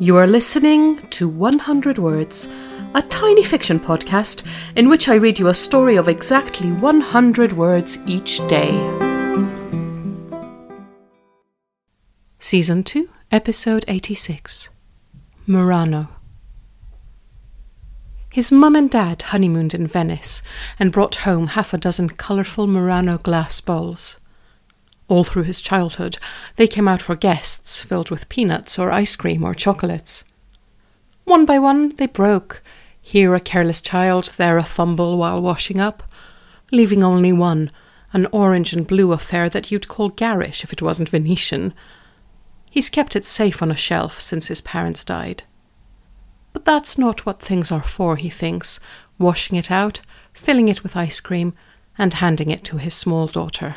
You are listening to 100 Words, a tiny fiction podcast in which I read you a story of exactly 100 words each day. Season 2, Episode 86 Murano. His mum and dad honeymooned in Venice and brought home half a dozen colourful Murano glass bowls. All through his childhood, they came out for guests filled with peanuts or ice cream or chocolates. One by one, they broke, here a careless child, there a fumble while washing up, leaving only one, an orange and blue affair that you'd call garish if it wasn't Venetian. He's kept it safe on a shelf since his parents died. But that's not what things are for, he thinks, washing it out, filling it with ice cream, and handing it to his small daughter.